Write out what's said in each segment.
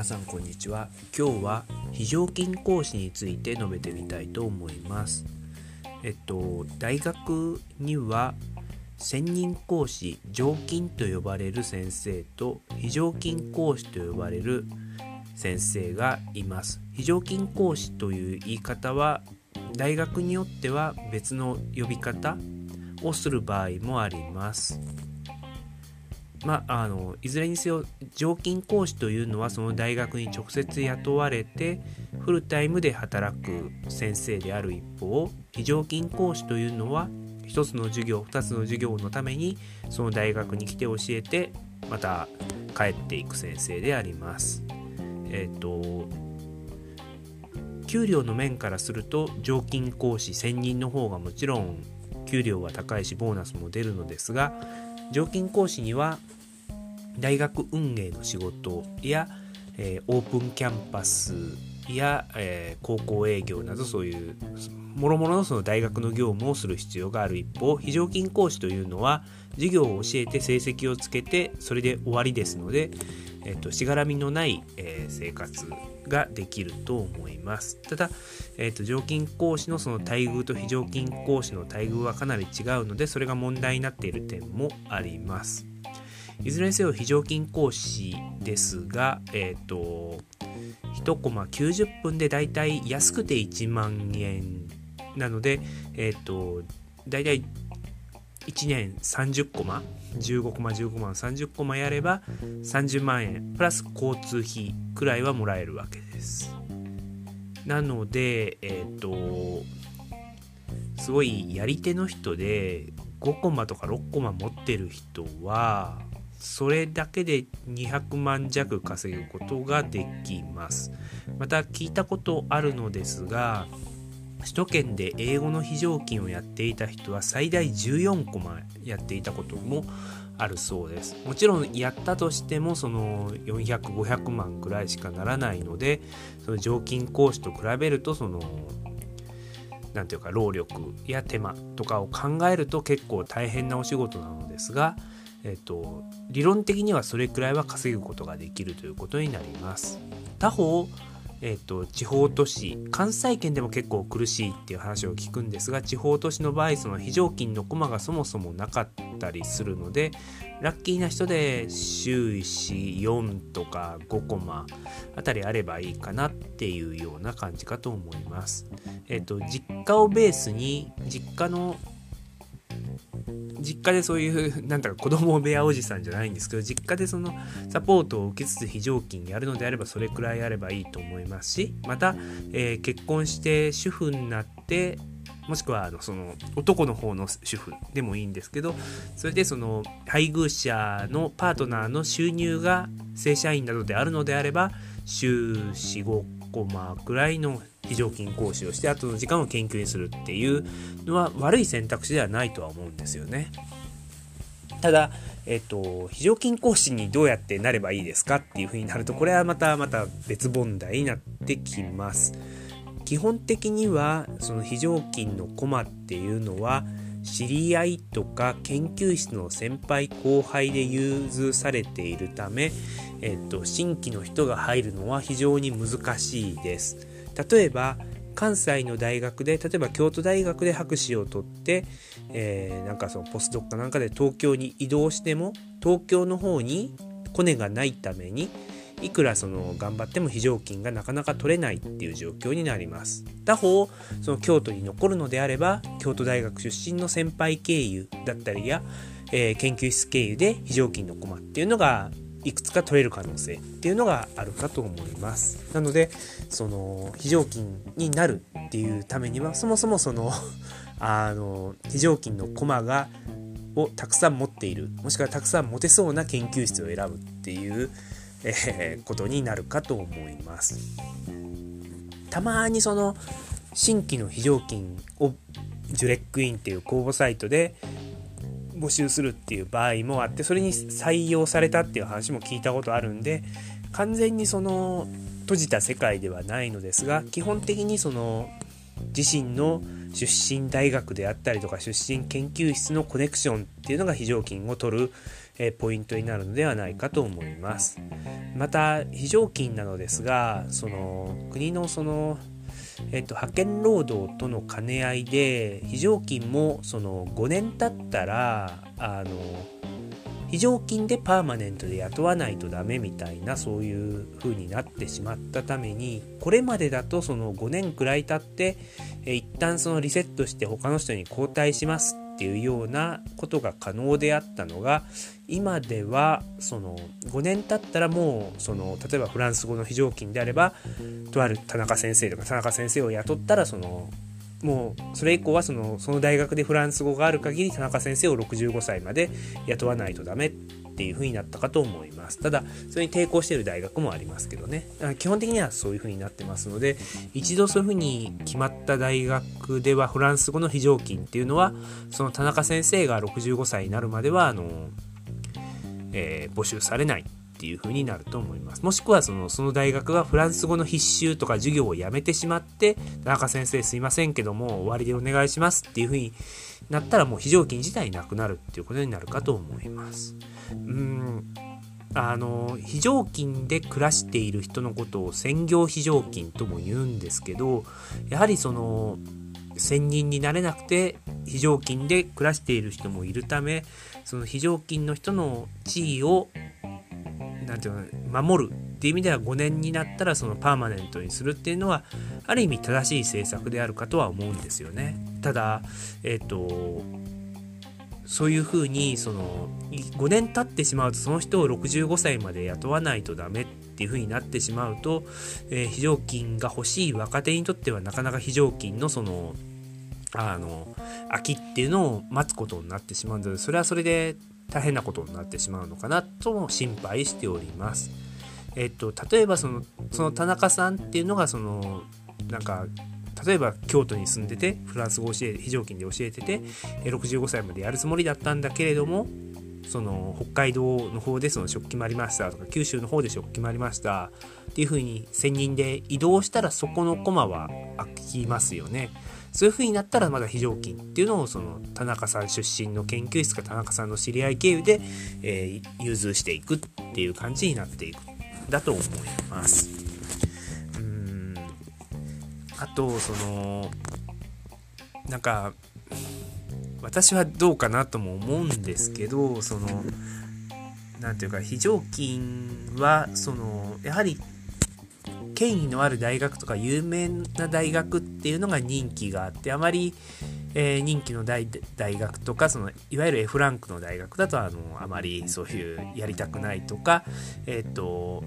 皆さんこんにちは。今日は非常勤講師について述べてみたいと思います。えっと大学には専任講師常勤と呼ばれる先生と非常勤講師と呼ばれる先生がいます。非常勤講師という言い方は大学によっては別の呼び方をする場合もあります。まあ、あのいずれにせよ常勤講師というのはその大学に直接雇われてフルタイムで働く先生である一方非常勤講師というのは1つの授業2つの授業のためにその大学に来て教えてまた帰っていく先生であります。えっ、ー、と給料の面からすると常勤講師専任の方がもちろん給料は高いしボーナスも出るのですが常勤講師には大学運営の仕事や、えー、オープンキャンパスや、えー、高校営業などそういうもろもろのその大学の業務をする必要がある一方非常勤講師というのは授業を教えて成績をつけてそれで終わりですので、えーと、しがらみのない、えー、生活ができると思います。ただ、えーと常勤講師のその待遇と非常勤講師の待遇はかなり違うのでそれが問題になっている点もあります。いずれにせよ非常勤講師ですが、えっ、ー、と、1コマ90分でだいたい安くて1万円なので、えっ、ー、と、だいたい1年30コマ15コマ15コマ30コマやれば30万円プラス交通費くらいはもらえるわけです。なのでえっ、ー、とすごいやり手の人で5コマとか6コマ持ってる人はそれだけで200万弱稼ぐことができます。また聞いたことあるのですが首都圏で英語の非常勤をやっていた人は最大14コマやっていたこともあるそうです。もちろんやったとしてもその400500万くらいしかならないのでその常勤講師と比べるとその何ていうか労力や手間とかを考えると結構大変なお仕事なのですがえっと、理論的にはそれくらいは稼ぐことができるということになります。他方、えっと、地方都市関西圏でも結構苦しいっていう話を聞くんですが地方都市の場合その非常勤の駒がそもそもなかったりするのでラッキーな人で週44とか5コマあたりあればいいかなっていうような感じかと思います。えっと、実家をベースに実家の実家でそういう なんだか子供部屋おじさんじゃないんですけど実家でそのサポートを受けつつ非常勤やるのであればそれくらいあればいいと思いますしまた、えー、結婚して主婦になってもしくはあのその男の方の主婦でもいいんですけどそれでその配偶者のパートナーの収入が正社員などであるのであれば週45コマくらいの非常勤講師をして後の時間を研究にするっていうのは悪い選択肢ではないとは思うんですよね。ただ、えっと、非常勤講師にどうやってなればいいですかっていうふうになるとこれはまたまた別問題になってきます。基本的にはその非常勤のコマっていうのは知り合いとか研究室の先輩後輩で融通されているため、えっと、新規の人が入るのは非常に難しいです。例えば関西の大学で例えば京都大学で博士を取って、えー、なんかそのポスドクかなんかで東京に移動しても東京の方にコネがないためにいくらその頑張っても非常勤がなかなか取れないっていう状況になります。他方その京都に残るのであれば京都大学出身の先輩経由だったりや、えー、研究室経由で非常勤の駒っていうのがいくつか取れる可能性っていうのがあるかと思います。なのでその非常勤になるっていうためにはそもそもその あの非常勤の駒がをたくさん持っているもしくはたくさん持てそうな研究室を選ぶっていう、えー、ことになるかと思います。たまにその新規の非常勤をジュレックインっていう公募サイトで募集するっていう場合もあってそれに採用されたっていう話も聞いたことあるんで完全にその閉じた世界ではないのですが基本的にその自身の出身大学であったりとか出身研究室のコネクションっていうのが非常勤を取る、えポイントになるのではないかと思います。また非常勤なのですがその国のそのえっと、派遣労働との兼ね合いで非常勤もその5年経ったらあの非常勤でパーマネントで雇わないとダメみたいなそういう風になってしまったためにこれまでだとその5年くらい経ってえ一旦そのリセットして他の人に交代しますっていうようなことが可能であったのが今ではその5年経ったらもうその例えばフランス語の非常勤であればとある田中先生とか田中先生を雇ったらそのもうそれ以降はそのその大学でフランス語がある限り田中先生を65歳まで雇わないとダメ。っていう風になったかと思いますただそれに抵抗している大学もありますけどね基本的にはそういう風になってますので一度そういう風に決まった大学ではフランス語の非常勤っていうのはその田中先生が65歳になるまではあの、えー、募集されないっていう風になると思います。もしくはそのその大学がフランス語の必修とか授業をやめてしまって田中先生すいませんけども終わりでお願いしますっていう風になったらもう非常勤自体なくなるっていうことになるかと思います。うんあの非常勤で暮らしている人のことを専業非常勤とも言うんですけどやはりその専任になれなくて非常勤で暮らしている人もいるためその非常勤の人の地位をなんていうの守るっていう意味では5年になったらそのパーマネントにするっていうのはある意味正しい政策であるかとは思うんですよね。ただ、えっ、ー、とそういうふうにその5年経ってしまうとその人を65歳まで雇わないとダメっていうふうになってしまうと、えー、非常勤が欲しい若手にとってはなかなか非常勤のそのあの空きっていうのを待つことになってしまうのでそれはそれで大変なことになってしまうのかなとも心配しております。えっと、例えばそのその田中さんっていうのがそのなんか例えば京都に住んでてフランス語を教え非常勤で教えてて65歳までやるつもりだったんだけれどもその北海道の方でその職決まりましたとか九州の方で職決まりましたっていう風に専任で移動したらそこの駒は空きますよね。そういう風になったらまだ非常勤っていうのをその田中さん出身の研究室か田中さんの知り合い経由で、えー、融通していくっていう感じになっていくだと思います。あとそのなんか私はどうかなとも思うんですけどその何ていうか非常勤はそのやはり権威のある大学とか有名な大学っていうのが人気があってあまり、えー、人気の大学とかそのいわゆる F ランクの大学だとあのあまりそういうやりたくないとかえっ、ー、と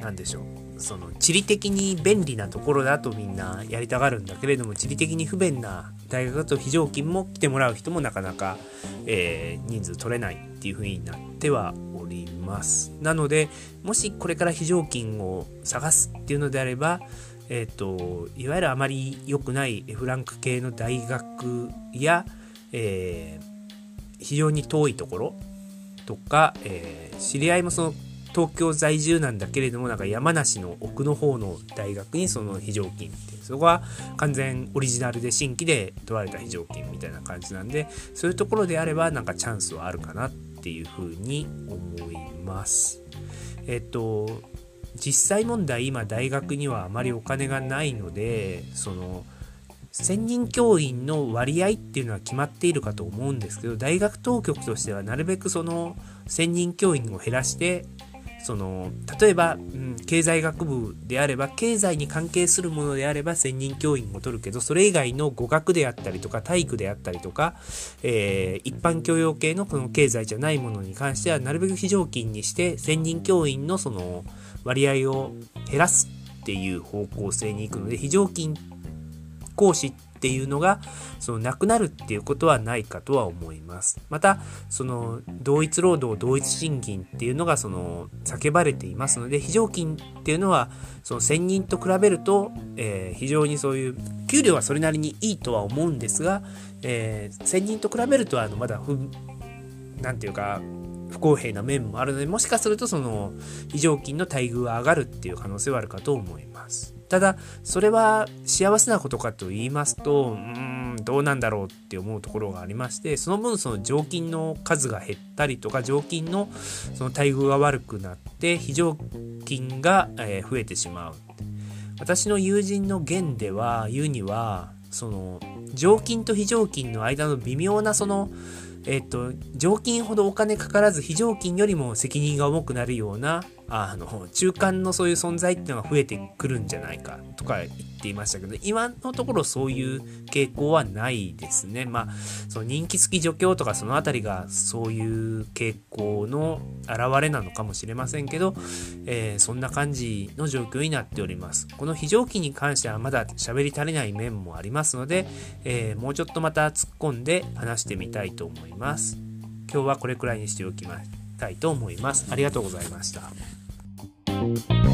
何でしょう。その地理的に便利なところだとみんなやりたがるんだけれども地理的に不便な大学だと非常勤も来てもらう人もなかなか、えー、人数取れないっていう風になってはおります。なのでもしこれから非常勤を探すっていうのであればえーと、いわゆるあまり良くない F ランク系の大学や、えー、非常に遠いところとか、えー、知り合いもその東京在住なんだけれどもなんか山梨の奥の方の大学にその非常勤ってそこは完全オリジナルで新規で取られた非常勤みたいな感じなんでそういうところであればなんかチャンスはあるかなっていうふうに思います。えっと実際問題今大学にはあまりお金がないのでその専任教員の割合っていうのは決まっているかと思うんですけど大学当局としてはなるべくその専任教員を減らしてその例えば、うん、経済学部であれば経済に関係するものであれば専任教員を取るけどそれ以外の語学であったりとか体育であったりとか、えー、一般教養系のこの経済じゃないものに関してはなるべく非常勤にして専任教員のその割合を減らすっていう方向性に行くので非常勤講師ってていうのがそのなくなるっていうことはないかとは思います。またその同一労働同一賃金っていうのがその叫ばれていますので非常勤っていうのはその専任と比べると、えー、非常にそういう給料はそれなりにいいとは思うんですが、えー、専任と比べるとあのまだ何て言うか不公平な面もあるのでもしかするとその非常勤の待遇は上がるっていう可能性はあるかと思います。ただ、それは幸せなことかと言いますと、うーん、どうなんだろうって思うところがありまして、その分その常勤の数が減ったりとか、常勤のその待遇が悪くなって、非常勤が増えてしまう。私の友人の言では、言うには、その、常勤と非常勤の間の微妙なその、えっと、常勤ほどお金かからず非常勤よりも責任が重くなるようなあの中間のそういう存在っていうのが増えてくるんじゃないかとか言っていましたけど今のところそういう傾向はないですね。まあその人気付き助教とかその辺りがそういう傾向の表れなのかもしれませんけど、えー、そんな感じの状況になっております。この非常勤に関してはまだ喋り足りない面もありますので、えー、もうちょっとまた突っ込んで話してみたいと思います。今日はこれくらいにしておきたいと思います。ありがとうございました。you